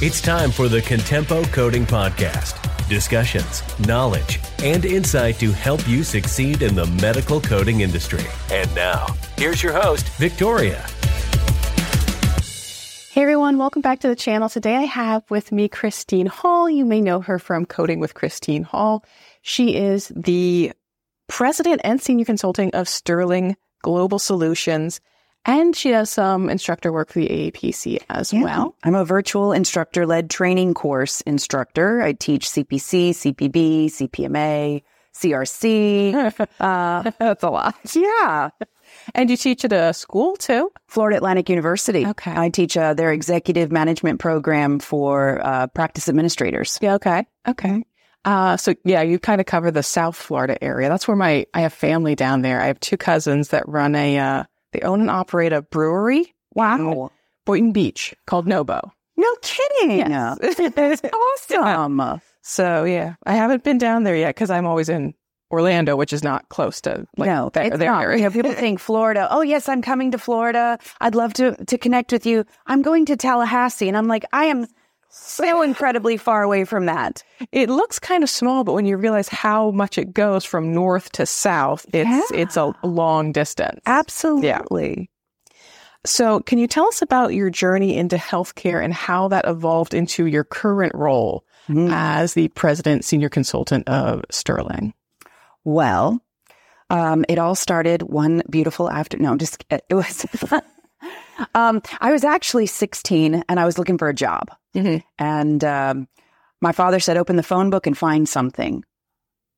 It's time for the Contempo Coding Podcast. Discussions, knowledge, and insight to help you succeed in the medical coding industry. And now, here's your host, Victoria. Hey everyone, welcome back to the channel. Today I have with me Christine Hall. You may know her from Coding with Christine Hall. She is the president and senior consulting of Sterling Global Solutions. And she does some instructor work for the AAPC as Yeah. well. I'm a virtual instructor led training course instructor. I teach CPC, CPB, CPMA, CRC. Uh, That's a lot. yeah. And you teach at a school too? Florida Atlantic University. Okay. I teach uh, their executive management program for uh, practice administrators. Yeah, okay. Okay. Uh, so yeah, you kind of cover the South Florida area. That's where my, I have family down there. I have two cousins that run a, uh, they own and operate a brewery. Wow. Boynton Beach called Nobo. No kidding. Yes. Awesome. So yeah, I haven't been down there yet because I'm always in Orlando, which is not close to like no, their, it's their not. area. You know, people think Florida. Oh, yes, I'm coming to Florida. I'd love to to connect with you. I'm going to Tallahassee, and I'm like, I am so incredibly far away from that. It looks kind of small, but when you realize how much it goes from north to south, it's Yeah. it's a long distance. Absolutely. So, can you tell us about your journey into healthcare and how that evolved into your current role Mm. as the president, senior consultant of Sterling? Well, um, it all started one beautiful after. No, just it was. um, I was actually 16, and I was looking for a job, Mhm. and um, my father said, "Open the phone book and find something."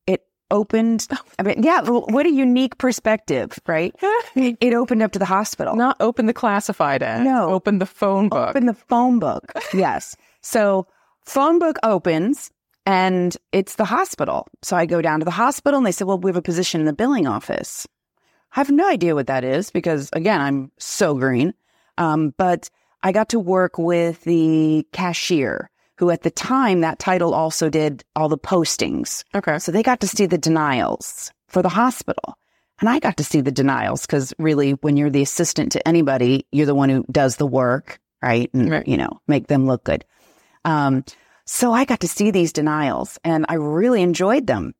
It opened. I mean, yeah, what a unique perspective, right? It opened up to the hospital. Not open the classified ad. No. Open the phone book. Open the phone book. Yes. So phone book opens and it's the hospital. So I go down to the hospital and they said, well, we have a position in the billing office. I have no idea what that is because again, I'm so green. Um, but I got to work with the cashier who at the time that title also did all the postings. okay. So they got to see the denials for the hospital. And I got to see the denials because really, when you're the assistant to anybody, you're the one who does the work, right? And, Right. you know, make them look good. Um, so I got to see these denials and I really enjoyed them.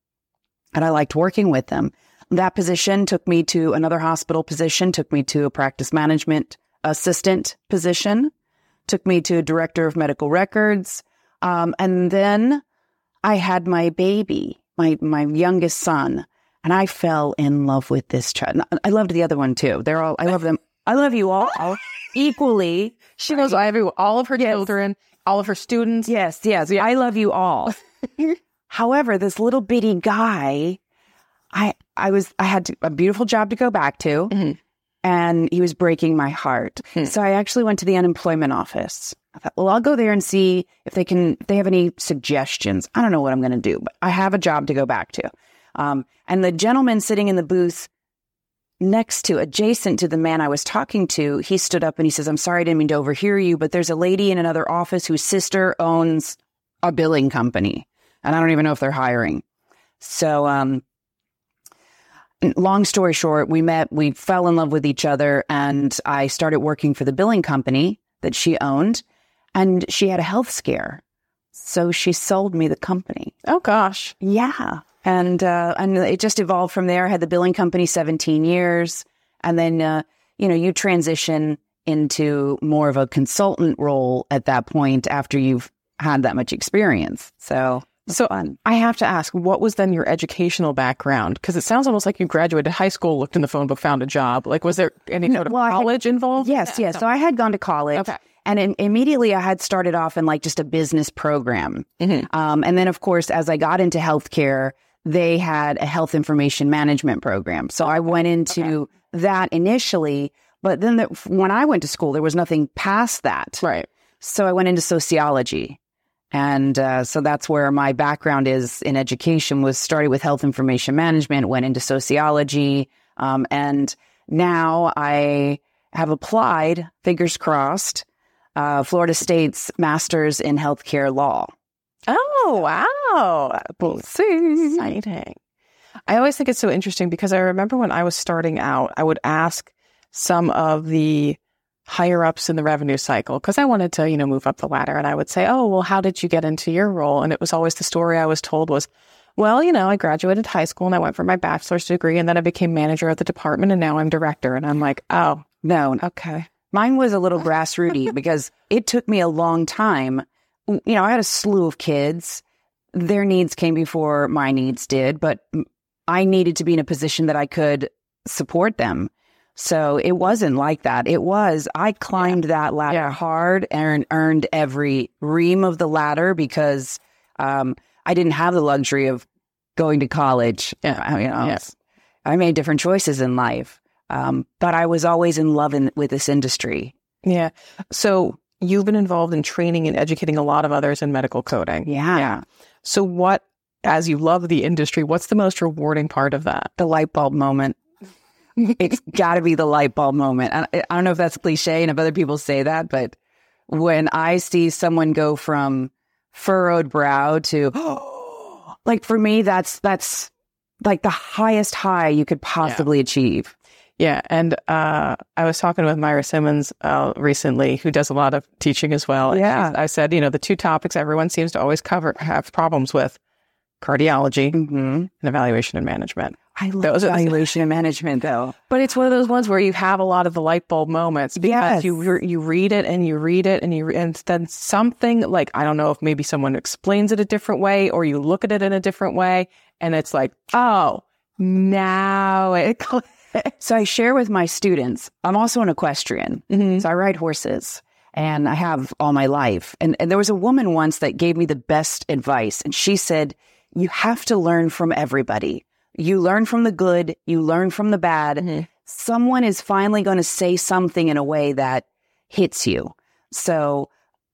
And I liked working with them. That position took me to another hospital position, took me to a practice management assistant position, took me to a director of medical records. Um, and then I had my baby, my my youngest son, and I fell in love with this child. I loved the other one too. They're all I love them. I love you all equally. She knows every, all of her children, all of her students. Yes, yes. I love you all. However, this little bitty guy, I I was I had to, a beautiful job to go back to, Mhm. And he was breaking my heart. Hmm. So I actually went to the unemployment office. I thought, well, I'll go there and see if they can if they have any suggestions. I don't know what I'm going to do, but I have a job to go back to. Um, and the gentleman sitting in the booth next to, adjacent to the man I was talking to, he stood up and he says, I'm sorry, I didn't mean to overhear you, but there's a lady in another office whose sister owns a billing company. And I don't even know if they're hiring. So, um, long story short, we met, we fell in love with each other, and I started working for the billing company that she owned. And she had a health scare. So she sold me the company. Oh gosh. Yeah. And uh, and it just evolved from there. I had the billing company 17 years. And then, uh, you know, you transition into more of a consultant role at that point after you've had that much experience. So, So fun. I have to ask, what was then your educational background? Because it sounds almost like you graduated high school, looked in the phone book, found a job. Like, was there any sort of well, I had- college involved? Yes, yes. So I had gone to college. Okay. And in, immediately I had started off in like just a business program. Mhm. Um, and then, of course, as I got into healthcare, they had a health information management program. So I went into that initially. But then the, when I went to school, there was nothing past that. Right. So I went into sociology. And uh, so that's where my background is in education was started with health information management, went into sociology. Um, and now I have applied, fingers crossed, uh, Florida State's master's in healthcare law. Oh, wow. Exciting. I always think it's so interesting because I remember when I was starting out, I would ask some of the higher ups in the revenue cycle because I wanted to, you know, move up the ladder. And I would say, Oh, well, how did you get into your role? And it was always the story I was told was, well, you know, I graduated high school and I went for my bachelor's degree and then I became manager of the department and now I'm director. And I'm like, oh, No, okay. Mine was a little grassrooty because it took me a long time. Mm, you know, I had a slew of kids. Their needs came before my needs did, but I needed to be in a position that I could support them. So it wasn't like that. It was, I climbed that ladder Yeah. hard and earned every ream of the ladder because um, I didn't have the luxury of going to college. Yeah. I, you know, Yes. I made different choices in life. Um, but I was always in love in, with this industry. Yeah. So you've been involved in training and educating a lot of others in medical coding. Yeah. So what, as you love the industry, what's the most rewarding part of that? The light bulb moment. it's got to be the light bulb moment. I, I don't know if that's cliche and if other people say that, but when I see someone go from furrowed brow to, like for me, that's, that's like the highest high you could possibly achieve. Yeah, and uh, I was talking with Myra Simmons uh, recently, who does a lot of teaching as well. Yeah. I said, you know, the two topics everyone seems to always cover have problems with cardiology Mm-hmm. and evaluation and management. I love Those evaluation and management though. But it's one of those ones where you have a lot of the light bulb moments because Yes. you you read it and you read it and you re- and then something like I don't know if maybe someone explains it a different way or you look at it in a different way and it's like oh now it clicks. So I share with my students, I'm also an equestrian. Mhm. So I ride horses and I have all my life. And, and there was a woman once that gave me the best advice. And she said, You have to learn from everybody. You learn from the good, you learn from the bad. Mhm. Someone is finally going to say something in a way that hits you. So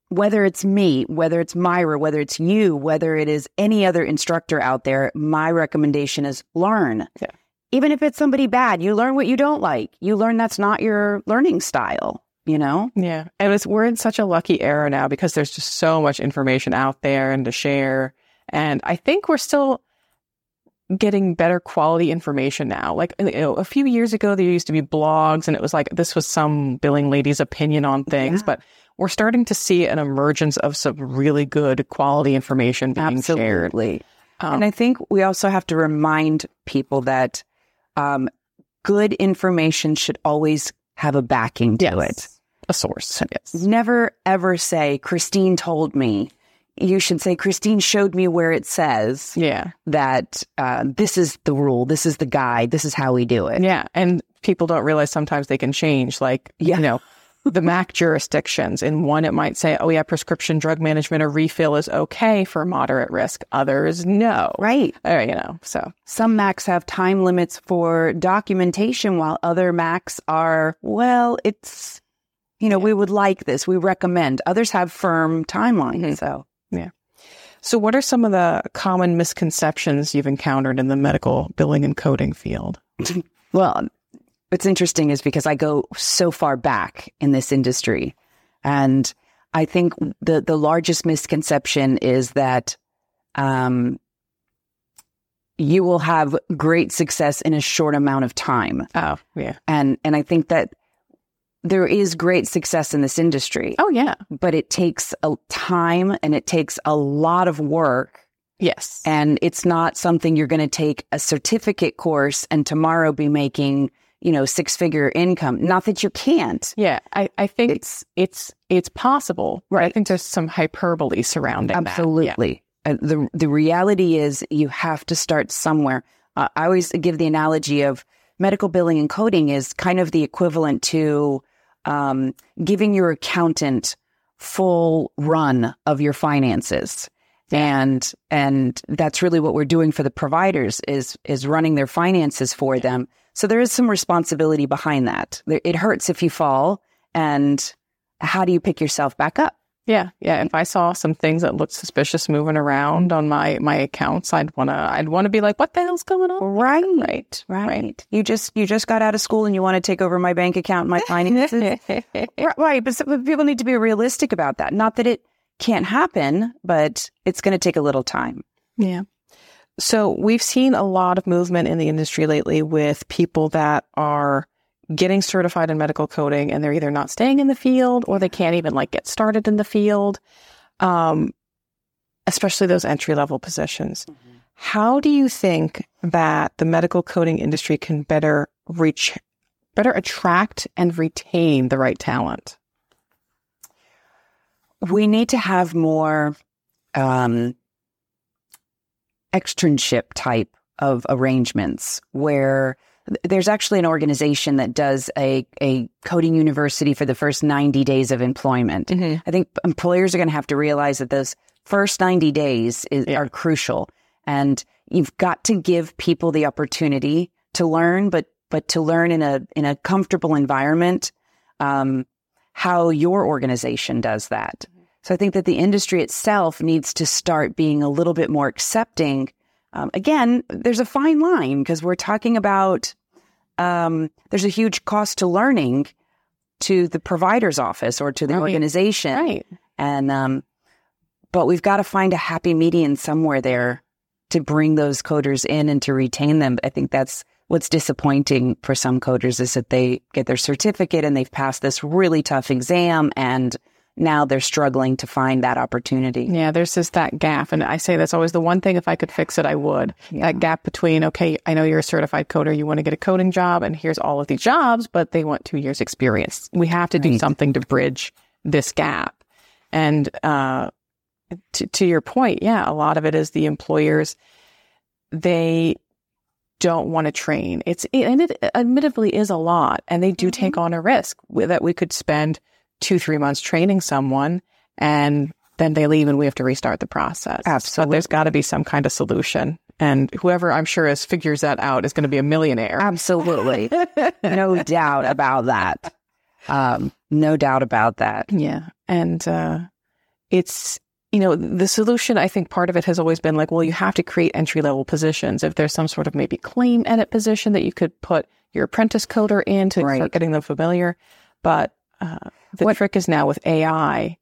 whether it's me, whether it's Myra, whether it's you, whether it is any other instructor out there, my recommendation is learn. Yeah. Even if it's somebody bad, you learn what you don't like. You learn that's not your learning style, you know? Yeah. And it's, we're in such a lucky era now because there's just so much information out there and to share. And I think we're still getting better quality information now. Like you know, a few years ago, there used to be blogs and it was like this was some billing lady's opinion on things, Yeah. but we're starting to see an emergence of some really good quality information being shared. Absolutely. Um, and I think we also have to remind people that um, good information should always have a backing to yes. it. A source. Yes. Never ever say, Christine told me. You should say, Christine showed me where it says Yeah. that uh, this is the rule, this is the guide, this is how we do it. Yeah. And people don't realize sometimes they can change. Like, Yeah. you know, the MAC jurisdictions. In one, it might say, oh, yeah, prescription drug management or refill is okay for moderate risk. Others, no. Right. Or, you know, so Some MACs have time limits for documentation, while other MACs are, well, it's, you know, we would like this, we recommend. Others have firm timelines. Mhm. So, So, what are some of the common misconceptions you've encountered in the medical billing and coding field? well, what's interesting is because I go so far back in this industry. And I think the, the largest misconception is that um, you will have great success in a short amount of time. Oh, yeah. And, and I think that there is great success in this industry, Oh, yeah. but it takes a time and it takes a lot of work. Yes. And it's not something you're going to take a certificate course and tomorrow be making, you know, six figure income. Not that you can't. yeah. I, I think It's it's it's possible. But I think there's some hyperbole surrounding that. Yeah. absolutely. Uh, the the reality is you have to start somewhere. Uh, I always give the analogy of medical billing and coding is kind of the equivalent to um, giving your accountant full run of your finances. And and that's really what we're doing for the providers is is running their finances for them. So there is some responsibility behind that. It hurts if you fall, and how do you pick yourself back up? Yeah, yeah. If I saw some things that looked suspicious moving around on my my accounts, I'd wanna I'd wanna be like, what the hell's going on? Right, Right, right. You just you just got out of school and you want to take over my bank account, and my finances. Right, right, but some people need to be realistic about that. Not that it can't happen, but it's going to take a little time. Yeah. So we've seen a lot of movement in the industry lately with people that are getting certified in medical coding and they're either not staying in the field or they can't even like get started in the field. Um, especially those entry level positions. Mm-hmm. How do you think that the medical coding industry can better reach, better attract and retain the right talent? We need to have more um, externship type of arrangements where there's actually an organization that does a, a coding university for the first 90 days of employment. Mm-hmm. I think employers are going to have to realize that those first 90 days is, yeah. are crucial. And you've got to give people the opportunity to learn, but, but to learn in a, in a comfortable environment, um, how your organization does that. Mm-hmm. So I think that the industry itself needs to start being a little bit more accepting um, again, there's a fine line because we're talking about um, there's a huge cost to learning to the provider's office or to the right. organization. Right. And, um, but we've got to find a happy median somewhere there to bring those coders in and to retain them. I think that's what's disappointing for some coders is that they get their certificate and they've passed this really tough exam and now they're struggling to find that opportunity. Yeah, there's just that gap. And I say that's always the one thing if I could fix it, I would. Yeah. That gap between, okay, I know you're a certified coder, you want to get a coding job, and here's all of these jobs, but they want two years experience. We have to do something to bridge this gap. And uh, to, to your point, yeah, a lot of it is the employers, they don't want to train. It's, and it admittedly is a lot, and they do mm-hmm. take on a risk that we could spend – two, three months training someone and then they leave and we have to restart the process. Absolutely. So there's got to be some kind of solution. And whoever I'm sure is figures that out is going to be a millionaire. Absolutely. no doubt about that. Um, no doubt about that. Yeah. And, uh, it's, you know, the solution, I think part of it has always been like, well, you have to create entry level positions. If there's some sort of maybe claim edit position that you could put your apprentice coder in to right. start getting them familiar. But uh, the what, trick is now with AI.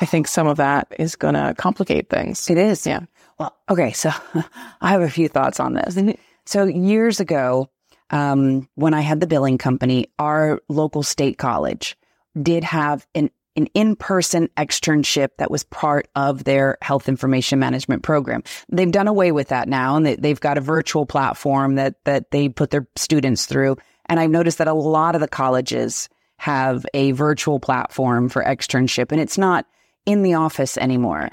I think some of that is going to complicate things. It is. Yeah. Well, okay. So I have a few thoughts on this. So years ago, um, when I had the billing company, our local state college did have an an in-person externship that was part of their health information management program. They've done away with that now and they, have got a virtual platform that, that they put their students through. And I've noticed that a lot of the colleges have a virtual platform for externship and it's not in the office anymore.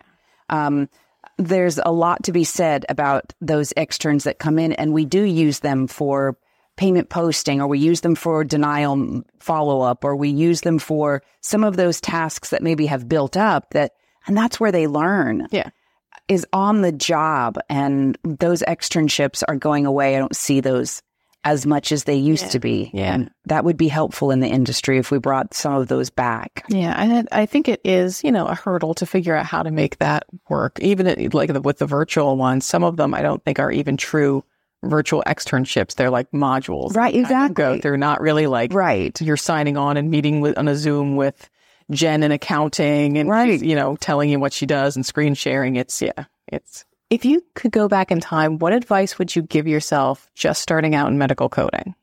Um, there's a lot to be said about those externs that come in and we do use them for payment posting or we use them for denial follow up or we use them for some of those tasks that maybe have built up that and that's where they learn. Yeah. Is on the job and those externships are going away. I don't see those as much as they used yeah. to be. Yeah. And that would be helpful in the industry if we brought some of those back. Yeah. And I think it is, you know, a hurdle to figure out how to make that work. Even like with the virtual ones, some of them I don't think are even true virtual externships. They're like modules. Right. Exactly. Go. They're not really like, right. You're signing on and meeting with on a Zoom with Jen in accounting and, right. you know, telling you what she does and screen sharing. It's, yeah, it's, if you could go back in time, what advice would you give yourself just starting out in medical coding?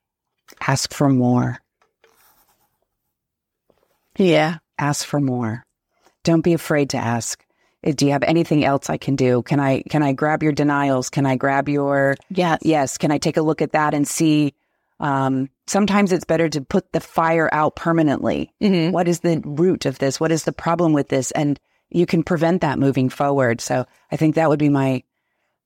Ask for more. Yeah. Ask for more. Don't be afraid to ask. Uh, do you have anything else I can do? Can I can I grab your denials? Can I grab your yes yes? Can I take a look at that and see? Um, sometimes it's better to put the fire out permanently. Mm-hmm. What is the root of this? What is the problem with this? And you can prevent that moving forward. So I think that would be my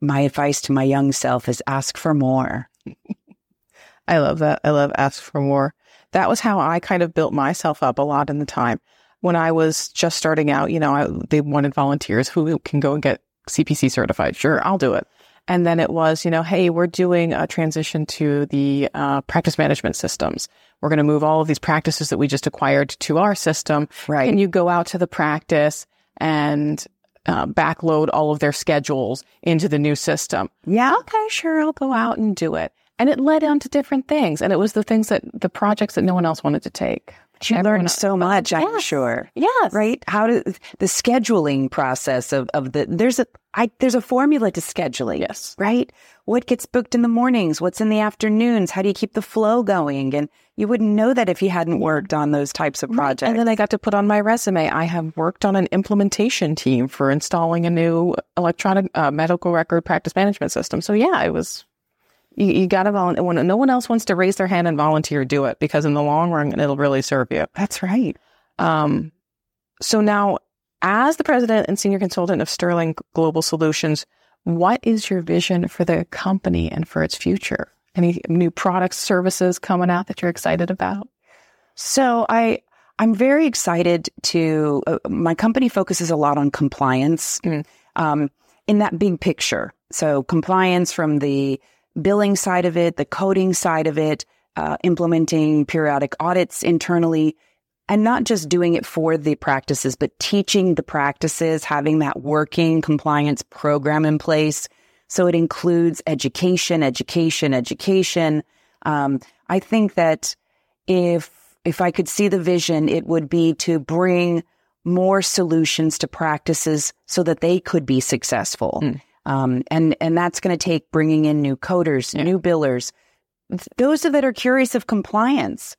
my advice to my young self is ask for more. I love that. I love ask for more. That was how I kind of built myself up a lot in the time when I was just starting out. You know, I, they wanted volunteers who can go and get CPC certified. Sure, I'll do it. And then it was, you know, hey, we're doing a transition to the uh, practice management systems. We're going to move all of these practices that we just acquired to our system. Right. And you go out to the practice and uh, backload all of their schedules into the new system. Yeah. Okay, sure. I'll go out and do it. And it led on to different things. And it was the things that the projects that no one else wanted to take. You Everyone- learned so much, I'm sure. Yes. Right? How to the scheduling process of, of the there's a I there's a formula to scheduling. Yes. Right? What gets booked in the mornings? What's in the afternoons? How do you keep the flow going? And you wouldn't know that if you hadn't worked on those types of projects. And then I got to put on my resume. I have worked on an implementation team for installing a new electronic uh, medical record practice management system. So yeah, it was. You, you got to volunteer when no one else wants to raise their hand and volunteer. Do it because in the long run, it'll really serve you. That's right. Um, so now, as the president and senior consultant of Sterling Global Solutions, what is your vision for the company and for its future? Any new products, services coming out that you're excited about? So I I'm very excited to uh, my company focuses a lot on compliance Mm. um, in that big picture. So compliance from the billing side of it, the coding side of it, uh, implementing periodic audits internally, and not just doing it for the practices, but teaching the practices, having that working compliance program in place. So it includes education, education, education. Um, I think that if if I could see the vision, it would be to bring more solutions to practices so that they could be successful. Mm. Um, and and that's going to take bringing in new coders, new billers, those that are curious of compliance.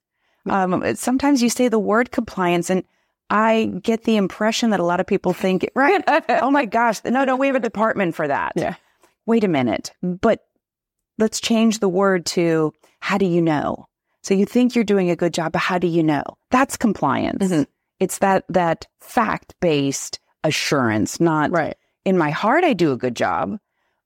Um, sometimes you say the word compliance, and I get the impression that a lot of people think, right? oh my gosh, no, no, we have a department for that. Yeah. Wait a minute, but let's change the word to how do you know? So you think you're doing a good job, but how do you know? That's compliance. Mhm. It's that that fact based assurance, not Right. In my heart I do a good job,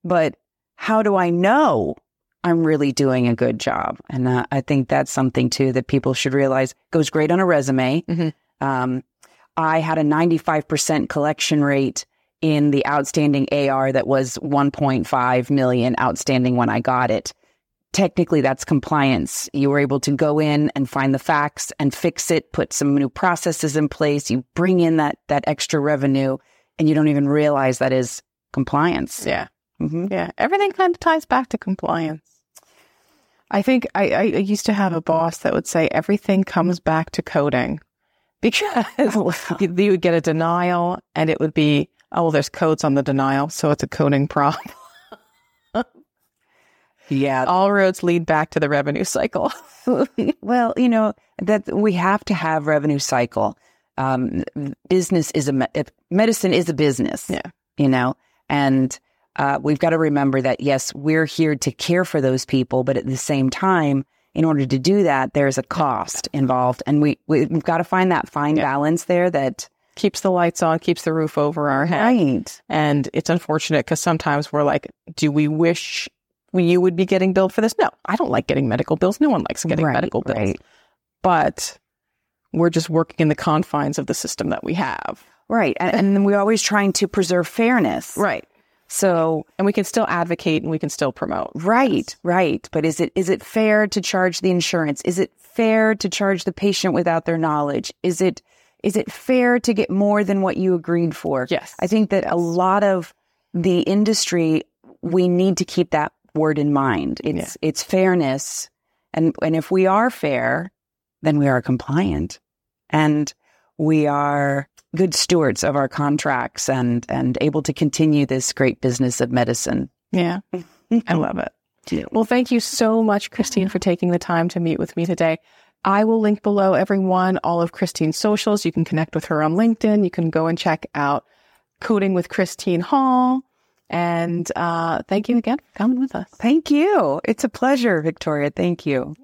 but how do I know I'm really doing a good job? And uh, I think that's something too that people should realize goes great on a resume. Mhm. Um, I had a 95% collection rate in the outstanding AR that was 1.5 million outstanding when I got it. Technically, that's compliance. You were able to go in and find the facts and fix it, put some new processes in place. You bring in that that extra revenue, and you don't even realize that is compliance. Yeah. hmm Yeah. Everything kind of ties back to compliance. I think I, I used to have a boss that would say everything comes back to coding because you, you would get a denial and it would be, oh, well, there's codes on the denial. So it's a coding problem. Yeah. All roads lead back to the revenue cycle. Well, you know that we have to have revenue cycle. Um, business is a me- medicine is a business. Yeah. you know, and uh, we've got to remember that yes, we're here to care for those people, but at the same time, in order to do that, there's a cost involved, and we, we we've got to find that fine Yeah. balance there. That keeps the lights on, keeps the roof over our head. right, And it's unfortunate because sometimes we're like, do we wish we, you would be getting billed for this? No, I don't like getting medical bills. No one likes getting Right, medical bills. right. But we're just working in the confines of the system that we have. right, and, and we're always trying to preserve fairness. Right. So And we can still advocate and we can still promote. Right, right. But is it is it fair to charge the insurance? Is it fair to charge the patient without their knowledge? Is it is it fair to get more than what you agreed for? Yes. I think that a lot of the industry we need to keep that word in mind. It's it's fairness. And and if we are fair, then we are compliant. And we are good stewards of our contracts and and able to continue this great business of medicine. Yeah. I love it. Well, thank you so much, Christine, for taking the time to meet with me today. I will link below everyone all of Christine's socials. You can connect with her on LinkedIn. You can go and check out Coding with Christine Hall. And uh, thank you again for coming with us. Thank you. It's a pleasure, Victoria. Thank you.